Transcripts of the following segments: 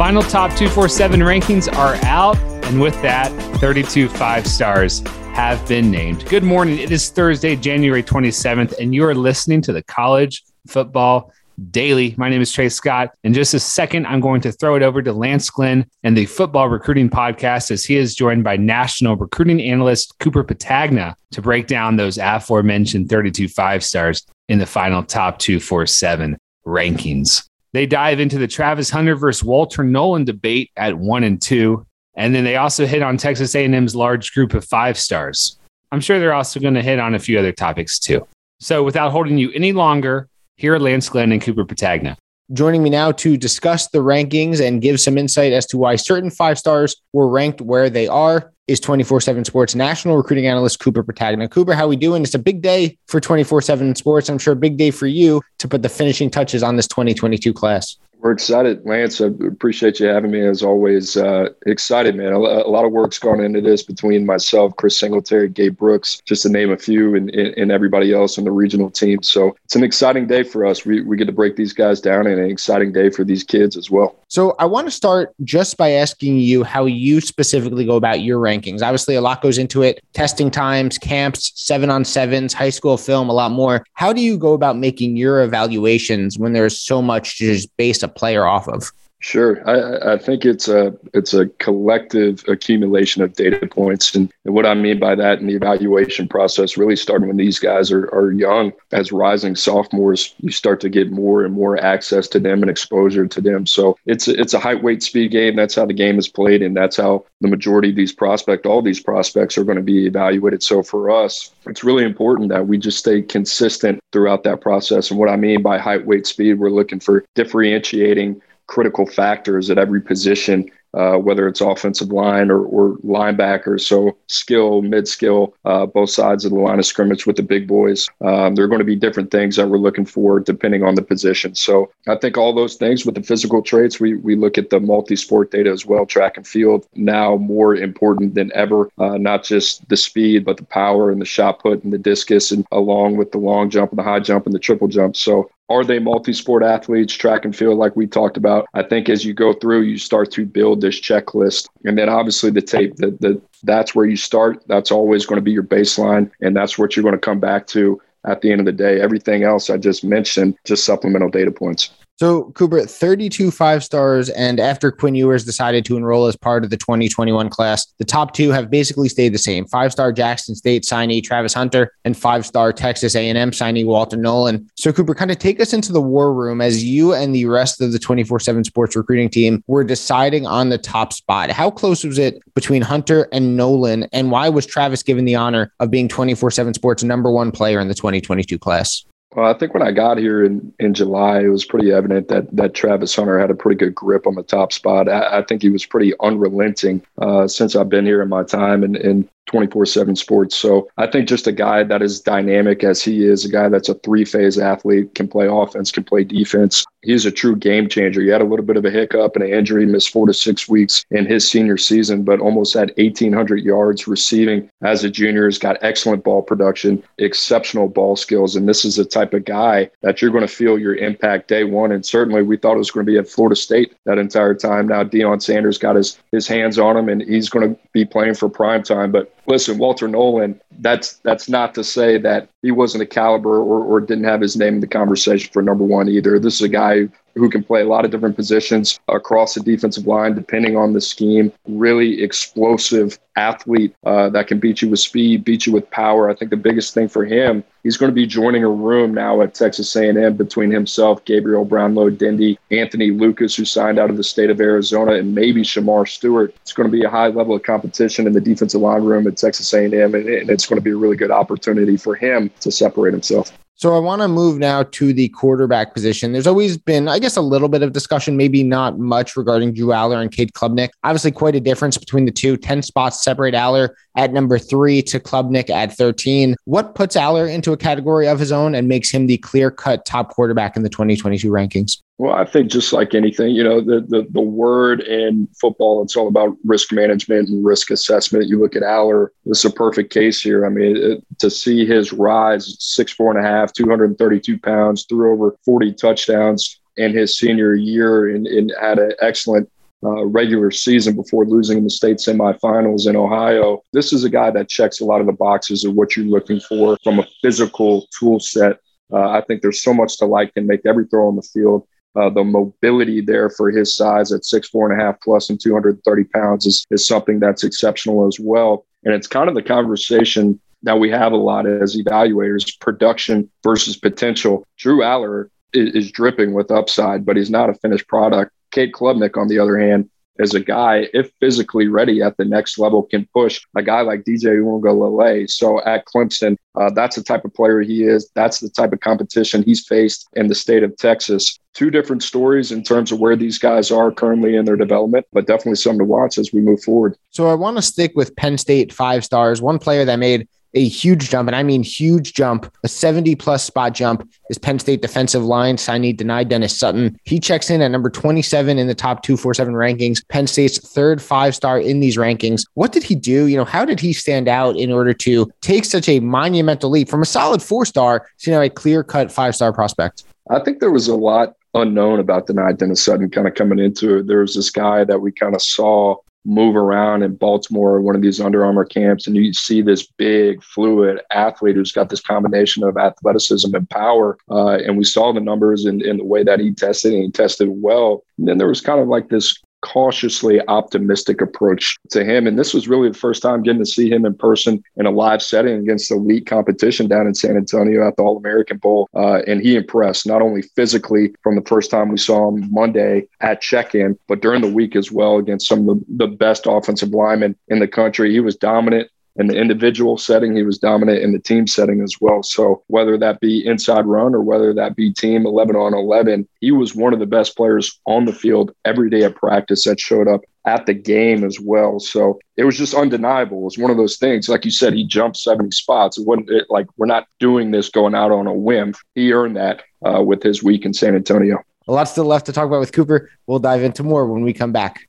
Final top 247 rankings are out. And with that, 32 five stars have been named. Good morning. It is Thursday, January 27th, and you are listening to the College Football Daily. My name is Trey Scott. In just a second, I'm going to throw it over to Lance Glinn and the Football Recruiting Podcast as he is joined by national recruiting analyst Cooper Petagna to break down those aforementioned 32 five stars in the final top 247 rankings. They dive into the Travis Hunter versus Walter Nolen debate at one and two. And then they also hit on Texas A&M's large group of five stars. I'm sure they're also going to hit on a few other topics too. So without holding you any longer, here are Lance Glinn and Cooper Petagna. Joining me now to discuss the rankings and give some insight as to why certain five stars were ranked where they are is 24-7 Sports national recruiting analyst Cooper Petagna. Cooper, how we doing? It's a big day for 24-7 Sports. I'm sure a big day for you to put the finishing touches on this 2022 class. We're excited, Lance. I appreciate you having me as always. Uh, excited, man. A, a, lot of work's gone into this between myself, Chris Singletary, Gabe Brooks, just to name a few, and, and everybody else on the regional team. So it's an exciting day for us. We, we get to break these guys down and an exciting day for these kids as well. So I want to start just by asking you how you specifically go about your rankings. Obviously, a lot goes into it testing times, camps, seven on sevens, high school film, a lot more. How do you go about making your evaluations when there's so much to just base a player off of? Sure, I, I, think it's a it's a collective accumulation of data points, and, what I mean by that in the evaluation process, really starting when these guys are, are young, as rising sophomores, you start to get more and more access to them and exposure to them. So it's a, it's a height, weight, speed game. That's how the game is played, and that's how the majority of these prospects, all these prospects, are going to be evaluated. So for us, it's really important that we just stay consistent throughout that process. And what I mean by height, weight, speed, we're looking for differentiating critical factors at every position uh, whether it's offensive line or, or linebackers. So skill, mid skill, uh, both sides of the line of scrimmage with the big boys. Um, there are going to be different things that we're looking for depending on the position. So I think all those things with the physical traits, we, we look at the multi sport data as well, track and field, now more important than ever, uh, not just the speed, but the power and the shot put and the discus, and along with the long jump and the high jump and the triple jump. So are they multi-sport athletes track and field like we talked about? I think as you go through you start to build this checklist. And then obviously the tape that that's where you start. That's always going to be your baseline and that's what you're going to come back to at the end of the day. Everything else i just mentioned just supplemental data points so, Cooper, 32 five stars. And after Quinn Ewers decided to enroll as part of the 2021 class, the top two have basically stayed the same. Five star Jackson State signee Travis Hunter and five star Texas A&M signee Walter Nolen. So, Cooper, kind of take us into the war room as you and the rest of the 24 7 sports recruiting team were deciding on the top spot. How close was it between Hunter and Nolen? And why was Travis given the honor of being 24 7 sports number one player in the 2022 class? Well, I think when I got here in, in July, it was pretty evident that that Travis Hunter had a pretty good grip on the top spot. I, I think he was pretty unrelenting uh, since I've been here in my time, and, and 24 7 sports. So I think just a guy that is dynamic as he is, a guy that's a three phase athlete, can play offense, can play defense. He's a true game changer. He had a little bit of a hiccup and an injury, missed four to six weeks in his senior season, but almost had 1,800 yards receiving as a junior. He's got excellent ball production, exceptional ball skills. And this is the type of guy that you're going to feel your impact day one. And certainly we thought it was going to be at Florida State that entire time. Now Deion Sanders got his, his hands on him and he's going to be playing for prime time. But listen, Walter Nolen, that's that's not to say that he wasn't a caliber or, or didn't have his name in the conversation for number one either. This is a guy who can play a lot of different positions across the defensive line, depending on the scheme. Really explosive athlete uh, that can beat you with speed, beat you with power. I think the biggest thing for him, he's going to be joining a room now at Texas A&M between himself, Gabriel Brownlow, Dindy, Anthony Lucas, who signed out of the state of Arizona, and maybe Shemar Stewart. It's going to be a high level of competition in the defensive line room at Texas A&M, and it's going to be a really good opportunity for him to separate himself. So I want to move now to the quarterback position. There's always been, I guess, a little bit of discussion, maybe not much regarding Drew Allar and Cade Klubnik. Obviously, quite a difference between the two. 10 spots separate Allar at number three to Klubnik at 13. What puts Allar into a category of his own and makes him the clear cut top quarterback in the 2022 rankings? Well, I think just like anything, you know, the, the the word in football, it's all about risk management and risk assessment. You look at Allar, this is a perfect case here. I mean, it, to see his rise, six four and a half, 232 pounds, threw over 40 touchdowns in his senior year, and, and had an excellent uh, regular season before losing in the state semifinals in Ohio. This is a guy that checks a lot of the boxes of what you're looking for from a physical tool set. Uh, I think there's so much to like and make every throw on the field. Uh, the mobility there for his size at six, four and a half plus and 230 pounds is, is something that's exceptional as well. And it's kind of the conversation that we have a lot as evaluators production versus potential. Drew Allar is, is dripping with upside, but he's not a finished product. Cade Klubnik, on the other hand, as a guy, if physically ready at the next level, can push a guy like DJ Uiagalelei. So at Clemson, uh, that's the type of player he is. That's the type of competition he's faced in the state of Texas. Two different stories in terms of where these guys are currently in their development, but definitely something to watch as we move forward. So I want to stick with Penn State five stars. One player that made a huge jump, and I mean huge jump, a 70 plus spot jump is Penn State defensive line signee Dani Dennis Sutton. He checks in at number 27 in the top 247 rankings, Penn State's third five star in these rankings. What did he do? You know, how did he stand out in order to take such a monumental leap from a solid four star to now a clear cut five star prospect? I think there was a lot unknown about Dani Dennis Sutton kind of coming into it. There was this guy that we kind of saw move around in Baltimore, one of these Under Armour camps, and you see this big, fluid athlete who's got this combination of athleticism and power. Uh, and we saw the numbers in the way that he tested, and he tested well. And then there was kind of like this cautiously optimistic approach to him. And this was really the first time getting to see him in person in a live setting against elite competition down in San Antonio at the All American Bowl. Uh, and he impressed not only physically from the first time we saw him Monday at check in, but during the week as well against some of the, the best offensive linemen in the country. He was dominant in the individual setting, he was dominant in the team setting as well. So whether that be inside run or whether that be team 11 on 11, he was one of the best players on the field every day at practice that showed up at the game as well. So it was just undeniable. It was one of those things. Like you said, he jumped 70 spots. It wasn't it, like we're not doing this going out on a whim. He earned that uh, with his week in San Antonio. A lot still left to talk about with Cooper. We'll dive into more when we come back.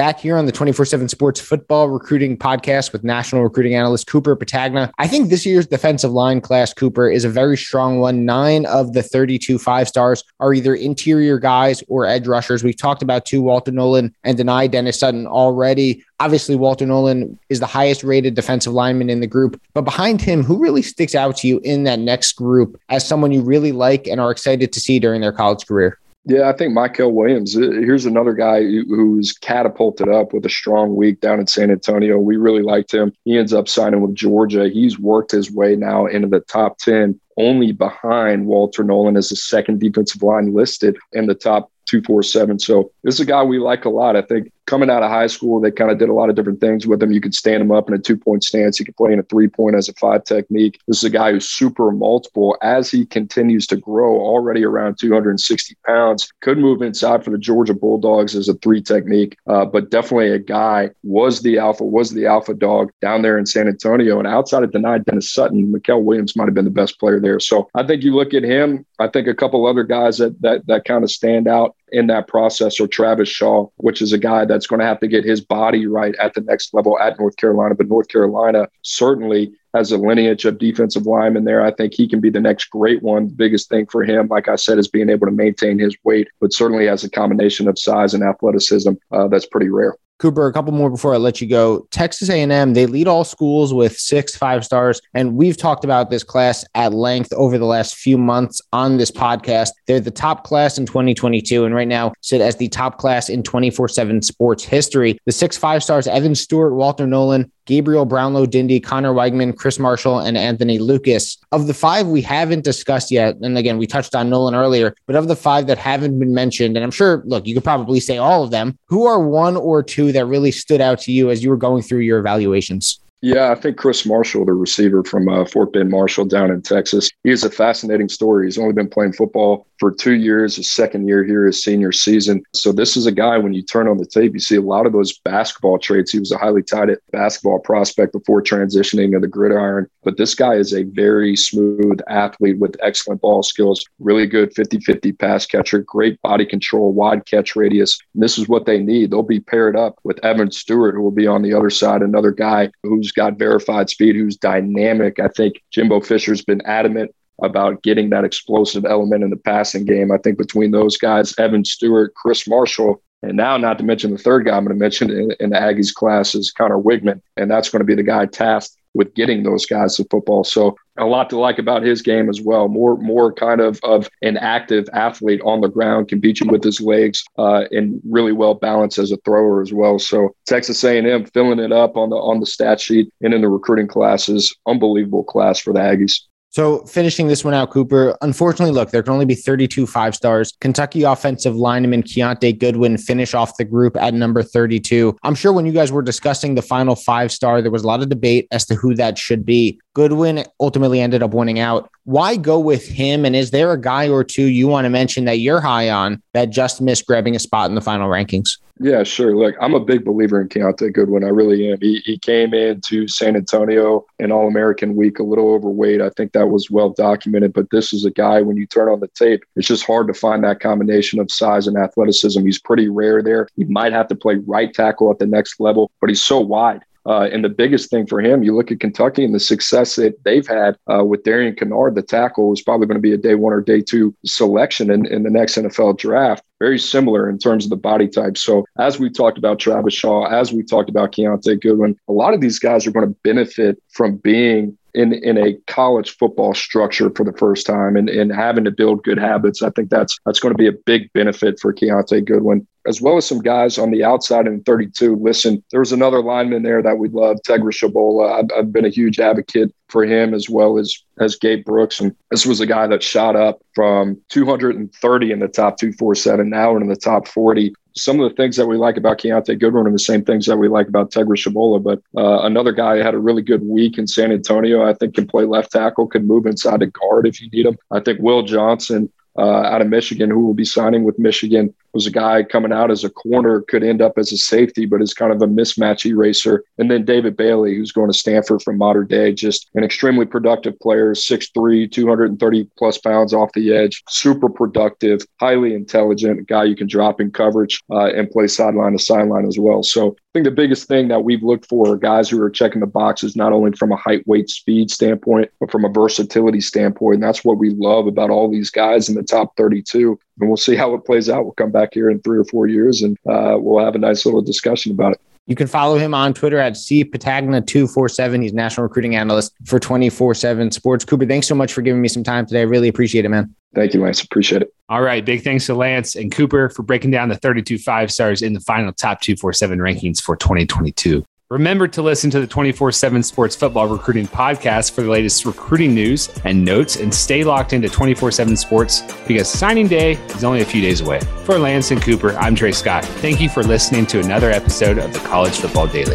Back here on the 24 7 Sports Football Recruiting Podcast with national recruiting analyst Cooper Petagna. I think this year's defensive line class, Cooper, is a very strong one. Nine of the 32 five stars are either interior guys or edge rushers. We've talked about two, Walter Nolen and Dani Dennis Sutton already. Obviously, Walter Nolen is the highest rated defensive lineman in the group. But behind him, who really sticks out to you in that next group as someone you really like and are excited to see during their college career? Yeah, I think Mykel Williams. uh, Here's another guy who- who's catapulted up with a strong week down in San Antonio. We really liked him. He ends up signing with Georgia. He's worked his way now into the top 10, only behind Walter Nolen as the second defensive line listed in the top 247. So this is a guy we like a lot. I think coming out of high school, they kind of did a lot of different things with him. You could stand him up in a two point stance. He could play in a three point as a five technique. This is a guy who's super multiple as he continues to grow, already around 260 pounds. Could move inside for the Georgia Bulldogs as a three technique, uh, but definitely a guy was the alpha, was the alpha dog down there in San Antonio. And outside of Dani Dennis Sutton, Mykel Williams might have been the best player there. So I think you look at him. I think a couple other guys that that that kind of stand out in that process or Travis Shaw, which is a guy that's going to have to get his body right at the next level at North Carolina. But North Carolina certainly has a lineage of defensive linemen there. I think he can be the next great one. The biggest thing for him, like I said, is being able to maintain his weight, but certainly has a combination of size and athleticism uh, that's pretty rare. Cooper, a couple more before I let you go. Texas A&M, they lead all schools with six five stars, and we've talked about this class at length over the last few months on this podcast. They're the top class in 2022, and right now sit as the top class in 24/7 sports history. The six five stars: Evan Stewart, Walter Nolen, Gabriel Brownlow Dindy, Conner Weigman, Chris Marshall, and Anthony Lucas. Of the five we haven't discussed yet, and again, we touched on Nolen earlier, but of the five that haven't been mentioned, and I'm sure, look, you could probably say all of them, who are one or two that really stood out to you as you were going through your evaluations? Yeah, I think Chris Marshall, the receiver from uh, Fort Bend Marshall down in Texas, he has a fascinating story. He's only been playing football for two years, his second year here, his senior season. So this is a guy, when you turn on the tape, you see a lot of those basketball traits. He was a highly touted basketball prospect before transitioning to the gridiron. But this guy is a very smooth athlete with excellent ball skills, really good 50 50 pass catcher, great body control, wide catch radius. And this is what they need. They'll be paired up with Evan Stewart, who will be on the other side, another guy who's got verified speed, who's dynamic. I think Jimbo Fisher's been adamant about getting that explosive element in the passing game. I think between those guys, Evan Stewart, Chris Marshall, and now, not to mention the third guy I'm going to mention in, in the Aggies class is Conner Weigman, and that's going to be the guy tasked with getting those guys to football. So a lot to like about his game as well. More, more kind of of an active athlete on the ground, can beat you with his legs, uh, and really well balanced as a thrower as well. So Texas A&M filling it up on the on the stat sheet and in the recruiting classes, unbelievable class for the Aggies. So finishing this one out, Cooper. Unfortunately, look, there can only be 32 five stars. Kentucky offensive lineman Kiyaunta Goodwin finish off the group at number 32. I'm sure when you guys were discussing the final five star, there was a lot of debate as to who that should be. Goodwin ultimately ended up winning out. Why go with him? And is there a guy or two you want to mention that you're high on that just missed grabbing a spot in the final rankings? Yeah, sure. Look, I'm a big believer in Kiyaunta Goodwin. I really am. He, he came into San Antonio in All American week a little overweight. I think that was well documented. But this is a guy, when you turn on the tape, it's just hard to find that combination of size and athleticism. He's pretty rare there. He might have to play right tackle at the next level, but he's so wide. Uh, and the biggest thing for him, you look at Kentucky and the success that they've had uh, with Darian Kinnard, the tackle, is probably going to be a day one or day two selection in, in the next NFL draft. Very similar in terms of the body type. So, as we talked about Travis Shaw, as we talked about Kiyaunta Goodwin, a lot of these guys are going to benefit from being in in a college football structure for the first time and, and having to build good habits. I think that's that's going to be a big benefit for Kiyaunta Goodwin as well as some guys on the outside in 32. Listen, there was another lineman there that we love, Tegra Tshabola. I've, I've, been a huge advocate for him as well as as Gabe Brooks. And this was a guy that shot up from 230 in the top 247 now in the top 40. Some of the things that we like about Kiyaunta Goodwin are the same things that we like about Tegra Tshabola. But uh, another guy had a really good week in San Antonio. I think can play left tackle, can move inside the guard if you need him. I think Will Johnson uh, out of Michigan, who will be signing with Michigan, was a guy coming out as a corner, could end up as a safety, but is kind of a mismatch eraser. And then David Bailey, who's going to Stanford from modern day, just an extremely productive player, 6'3, 230 plus pounds off the edge, super productive, highly intelligent, guy you can drop in coverage uh, and play sideline to sideline as well. So I think the biggest thing that we've looked for are guys who are checking the boxes, not only from a height, weight, speed standpoint, but from a versatility standpoint. And that's what we love about all these guys in the top 32 and we'll see how it plays out. We'll come back here in three or four years and uh, we'll have a nice little discussion about it. You can follow him on Twitter at cpatagna247. He's national recruiting analyst for 24 7 Sports. Cooper, thanks so much for giving me some time today. I really appreciate it, man. Thank you, Lance. Appreciate it. All right. Big thanks to Lance and Cooper for breaking down the 32 five stars in the final top 247 rankings for 2022. Remember to listen to the 24 7 Sports Football Recruiting Podcast for the latest recruiting news and notes, and stay locked into 24 7 Sports because signing day is only a few days away. For Lance and Cooper, I'm Trey Scott. Thank you for listening to another episode of the College Football Daily.